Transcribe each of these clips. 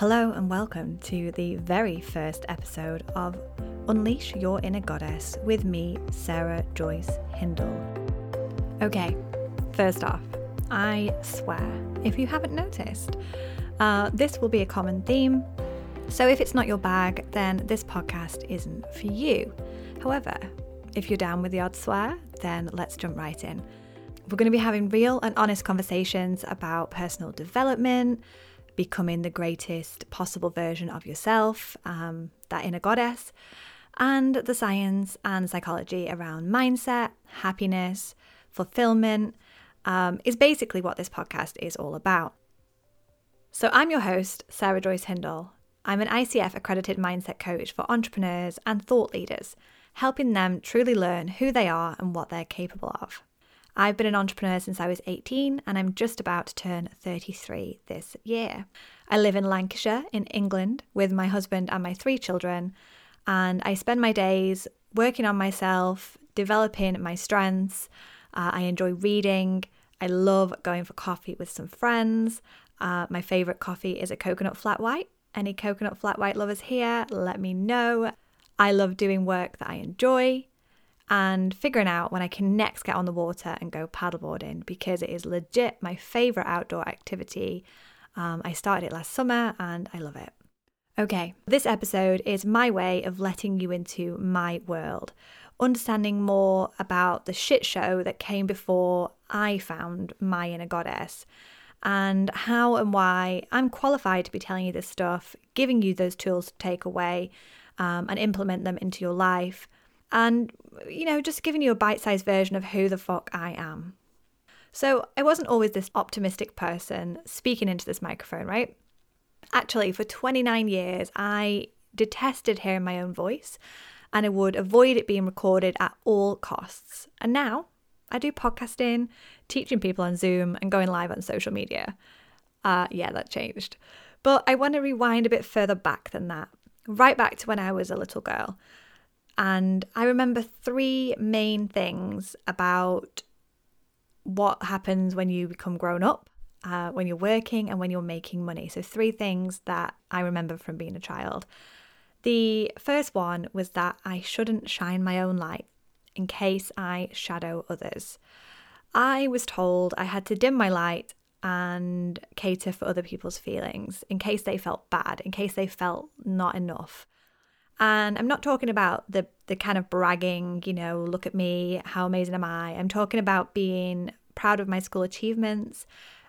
Hello and welcome to the very first episode of Unleash Your Inner Goddess with me, Sarah Joyce Hindle. Okay, first off, I swear, if you haven't noticed, uh, this will be a common theme. So if it's not your bag, then this podcast isn't for you. However, if you're down with the odd swear, then let's jump right in. We're going to be having real and honest conversations about personal development, becoming the greatest possible version of yourself, um, that inner goddess, and the science and psychology around mindset, happiness, fulfillment um, is basically what this podcast is all about. So, I'm your host, Sarah Joyce Hindle. I'm an ICF accredited mindset coach for entrepreneurs and thought leaders, helping them truly learn who they are and what they're capable of. I've been an entrepreneur since I was 18 and I'm just about to turn 33 this year. I live in Lancashire, in England, with my husband and my three children, and I spend my days working on myself, developing my strengths. Uh, I enjoy reading. I love going for coffee with some friends. Uh, my favourite coffee is a coconut flat white. Any coconut flat white lovers here, let me know. I love doing work that I enjoy and figuring out when I can next get on the water and go paddleboarding because it is legit my favourite outdoor activity. Um, I started it last summer and I love it. Okay, this episode is my way of letting you into my world, understanding more about the shit show that came before I found my inner goddess, and how and why I'm qualified to be telling you this stuff, giving you those tools to take away um, and implement them into your life and, you know, just giving you a bite sized version of who the fuck I am. So, I wasn't always this optimistic person speaking into this microphone, right? Actually, for 29 years, I detested hearing my own voice and I would avoid it being recorded at all costs. And now I do podcasting, teaching people on Zoom, and going live on social media. Uh, yeah, that changed. But I want to rewind a bit further back than that, right back to when I was a little girl. And I remember three main things about what happens when you become grown up, uh, when you're working, and when you're making money. So, three things that I remember from being a child. The first one was that I shouldn't shine my own light in case I shadow others. I was told I had to dim my light and cater for other people's feelings in case they felt bad, in case they felt not enough. And I'm not talking about the the kind of bragging, you know, look at me, how amazing am I? I'm talking about being proud of my school achievements,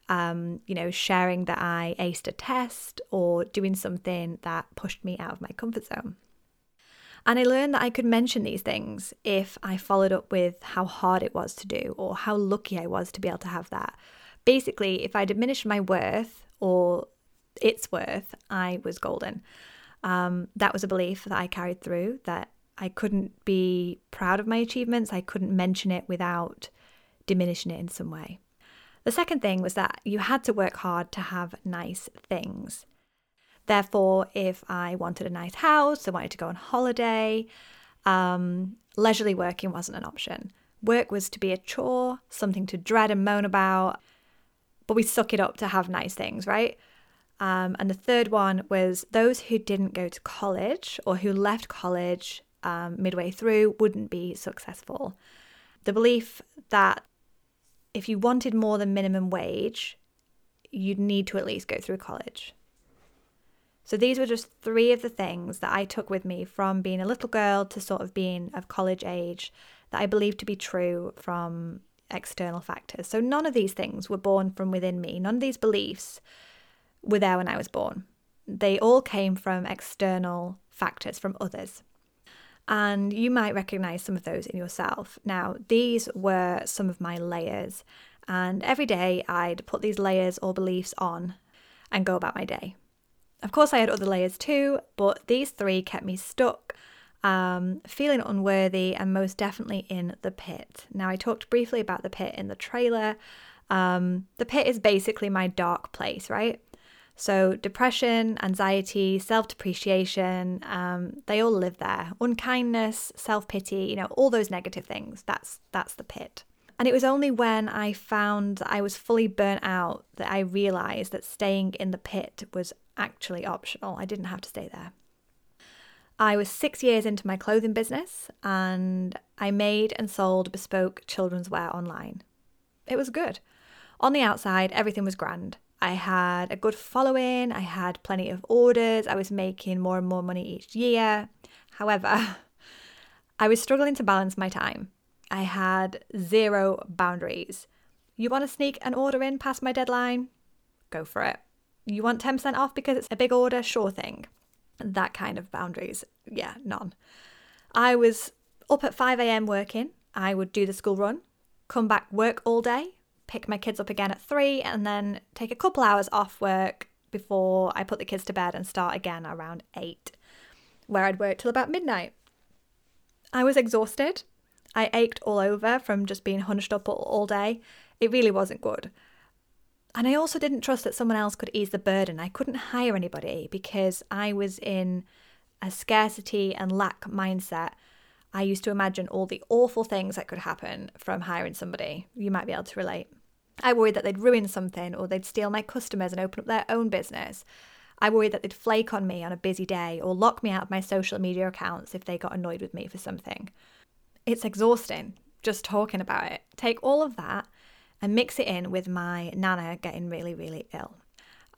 um, you know, sharing that I aced a test or doing something that pushed me out of my comfort zone. And I learned that I could mention these things if I followed up with how hard it was to do or how lucky I was to be able to have that. Basically, if I diminished my worth or its worth, I was golden. Um, that was a belief that I carried through that I couldn't be proud of my achievements, I couldn't mention it without diminishing it in some way. The second thing was that you had to work hard to have nice things. Therefore, if I wanted a nice house, I wanted to go on holiday, um, leisurely working wasn't an option. Work was to be a chore, something to dread and moan about, but we suck it up to have nice things, right? Um, and the third one was those who didn't go to college or who left college um, midway through wouldn't be successful. The belief that if you wanted more than minimum wage, you'd need to at least go through college. So these were just three of the things that I took with me from being a little girl to sort of being of college age that I believe to be true from external factors. So none of these things were born from within me. None of these beliefs were there when I was born. They all came from external factors, from others. And you might recognize some of those in yourself. Now, these were some of my layers. And every day I'd put these layers or beliefs on and go about my day. Of course, I had other layers too, but these three kept me stuck, um, feeling unworthy, and most definitely in the pit. Now, I talked briefly about the pit in the trailer. Um, the pit is basically my dark place, right? So, depression, anxiety, self depreciation, um, they all live there. Unkindness, self pity, you know, all those negative things. That's, that's the pit. And it was only when I found I was fully burnt out that I realized that staying in the pit was actually optional. I didn't have to stay there. I was six years into my clothing business and I made and sold bespoke children's wear online. It was good. On the outside, everything was grand. I had a good following, I had plenty of orders, I was making more and more money each year. However, I was struggling to balance my time. I had zero boundaries. You want to sneak an order in past my deadline? Go for it. You want 10% off because it's a big order? Sure thing. That kind of boundaries. Yeah, none. I was up at 5 a.m. working. I would do the school run, come back, work all day, pick my kids up again at 3, and then take a couple hours off work before I put the kids to bed and start again around 8, where I'd work till about midnight. I was exhausted. I ached all over from just being hunched up all day. It really wasn't good. And I also didn't trust that someone else could ease the burden. I couldn't hire anybody because I was in a scarcity and lack mindset. I used to imagine all the awful things that could happen from hiring somebody. You might be able to relate. I worried that they'd ruin something or they'd steal my customers and open up their own business. I worried that they'd flake on me on a busy day or lock me out of my social media accounts if they got annoyed with me for something. It's exhausting just talking about it. Take all of that and mix it in with my nana getting really, really ill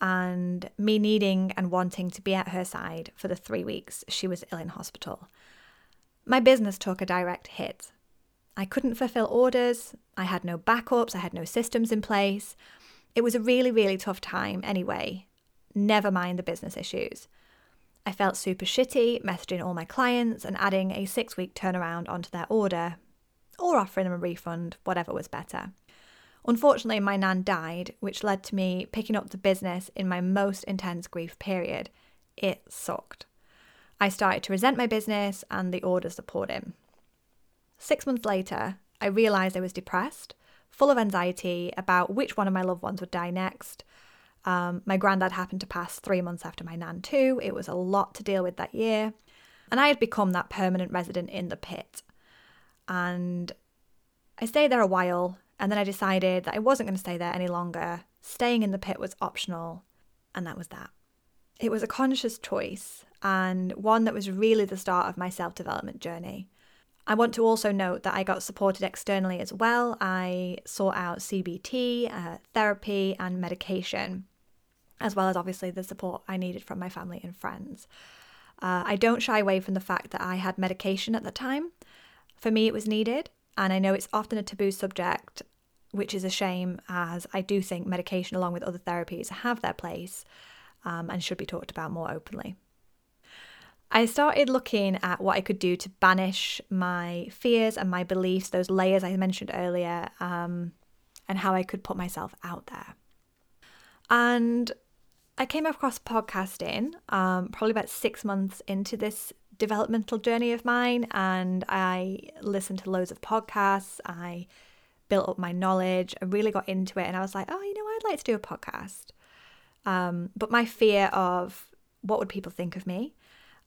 and me needing and wanting to be at her side for the three weeks she was ill in hospital. My business took a direct hit. I couldn't fulfill orders, I had no backups, I had no systems in place. It was a really, really tough time anyway, never mind the business issues. I felt super shitty messaging all my clients and adding a six week turnaround onto their order, or offering them a refund, whatever was better. Unfortunately, my nan died, which led to me picking up the business in my most intense grief period. It sucked. I started to resent my business and the orders that poured in. Six months later, I realised I was depressed, full of anxiety about which one of my loved ones would die next. Um, my granddad happened to pass three months after my nan, too. It was a lot to deal with that year. And I had become that permanent resident in the pit. And I stayed there a while, and then I decided that I wasn't going to stay there any longer. Staying in the pit was optional, and that was that. It was a conscious choice and one that was really the start of my self development journey. I want to also note that I got supported externally as well. I sought out CBT, uh, therapy, and medication, as well as obviously the support I needed from my family and friends. Uh, I don't shy away from the fact that I had medication at the time. For me, it was needed, and I know it's often a taboo subject, which is a shame, as I do think medication, along with other therapies, have their place um, and should be talked about more openly. I started looking at what I could do to banish my fears and my beliefs, those layers I mentioned earlier, um, and how I could put myself out there. And I came across podcasting um, probably about six months into this developmental journey of mine and I listened to loads of podcasts. I built up my knowledge. I really got into it and I was like, oh, you know, I'd like to do a podcast. Um, but my fear of what would people think of me,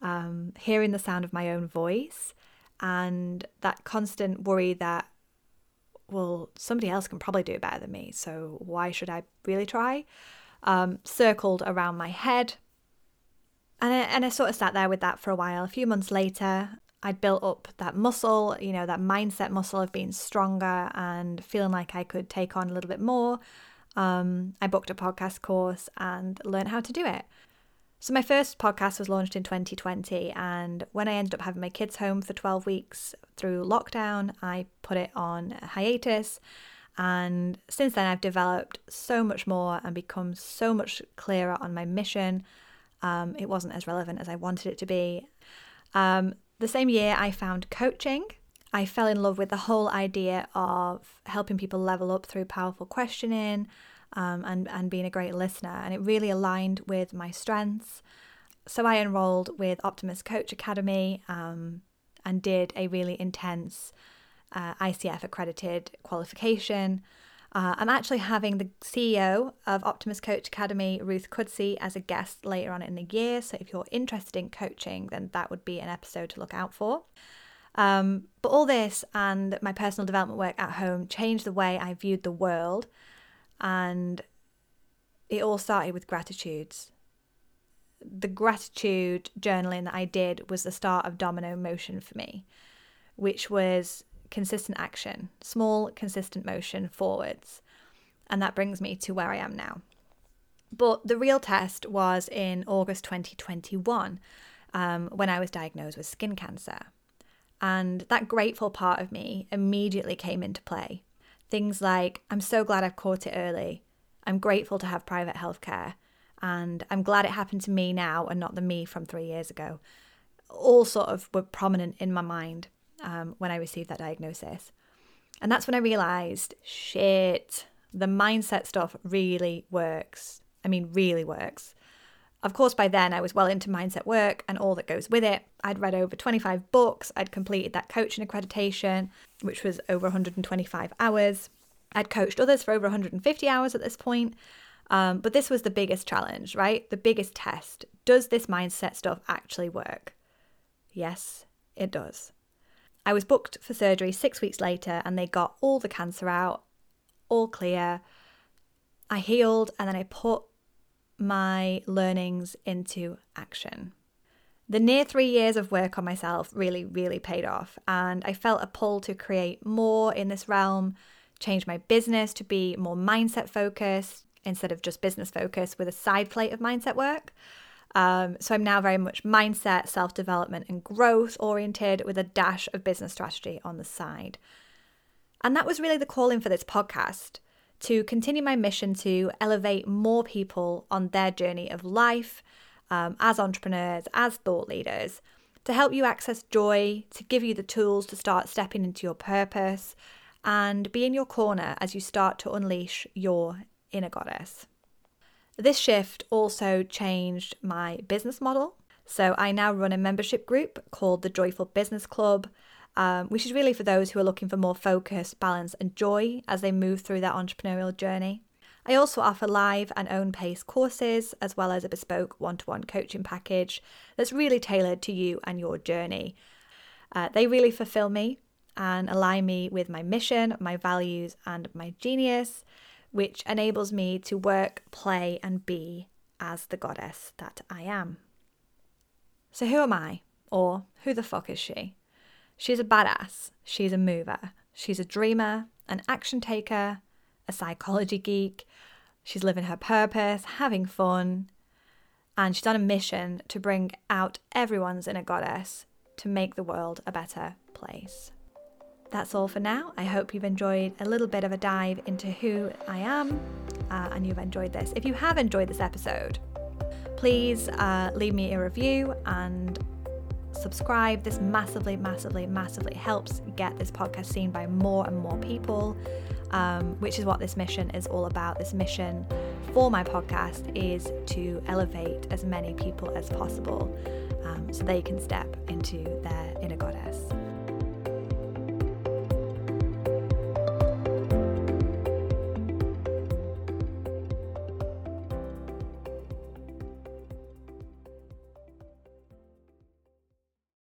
um, hearing the sound of my own voice, and that constant worry that, well, somebody else can probably do it better than me, so why should I really try? Um, circled around my head and I, and I sort of sat there with that for a while. A few months later, I'd built up that muscle, you know, that mindset muscle of being stronger and feeling like I could take on a little bit more. Um, I booked a podcast course and learned how to do it. So, my first podcast was launched in 2020. And when I ended up having my kids home for 12 weeks through lockdown, I put it on hiatus. And since then, I've developed so much more and become so much clearer on my mission um, it wasn't as relevant as I wanted it to be. Um, the same year, I found coaching. I fell in love with the whole idea of helping people level up through powerful questioning um, and, and being a great listener, and it really aligned with my strengths. So I enrolled with Optimus Coach Academy um, and did a really intense uh, ICF accredited qualification. Uh, I'm actually having the CEO of Optimus Coach Academy, Ruth Kudsey, as a guest later on in the year. So if you're interested in coaching, then that would be an episode to look out for. Um, but all this and my personal development work at home changed the way I viewed the world. And it all started with gratitudes. the gratitude journaling that I did was the start of domino motion for me, which was consistent action, small, consistent motion forwards. And that brings me to where I am now. But the real test was in August 2021 um, when I was diagnosed with skin cancer. And that grateful part of me immediately came into play. Things like, I'm so glad I've caught it early. I'm grateful to have private healthcare. And I'm glad it happened to me now and not the me from three years ago. All sort of were prominent in my mind um, when I received that diagnosis. And that's when I realized shit, the mindset stuff really works. I mean, really works. Of course, by then I was well into mindset work and all that goes with it. I'd read over 25 books, I'd completed that coaching accreditation, which was over 125 hours. I'd coached others for over 150 hours at this point. Um, but this was the biggest challenge, right? The biggest test. Does this mindset stuff actually work? Yes, it does. I was booked for surgery six weeks later and they got all the cancer out, all clear. I healed and then I put my learnings into action. The near three years of work on myself really, really paid off, and I felt a pull to create more in this realm, change my business to be more mindset focused instead of just business focused with a side plate of mindset work. Um, so I'm now very much mindset, self development, and growth oriented with a dash of business strategy on the side. And that was really the calling for this podcast to continue my mission to elevate more people on their journey of life um, as entrepreneurs, as thought leaders, to help you access joy, to give you the tools to start stepping into your purpose, and be in your corner as you start to unleash your inner goddess. This shift also changed my business model. So I now run a membership group called the Joyful Business Club, um, which is really for those who are looking for more focus, balance, and joy as they move through their entrepreneurial journey. I also offer live and own pace courses, as well as a bespoke one to one coaching package that's really tailored to you and your journey. Uh, they really fulfill me and align me with my mission, my values, and my genius, which enables me to work, play, and be as the goddess that I am. So, who am I? Or who the fuck is she? She's a badass. She's a mover. She's a dreamer, an action taker, a psychology geek. She's living her purpose, having fun, and she's on a mission to bring out everyone's inner goddess to make the world a better place. That's all for now. I hope you've enjoyed a little bit of a dive into who I am uh, and you've enjoyed this. If you have enjoyed this episode, please uh, leave me a review and subscribe. This massively, massively, massively helps get this podcast seen by more and more people, um, which is what this mission is all about. This mission for my podcast is to elevate as many people as possible um, so they can step into their inner goddess.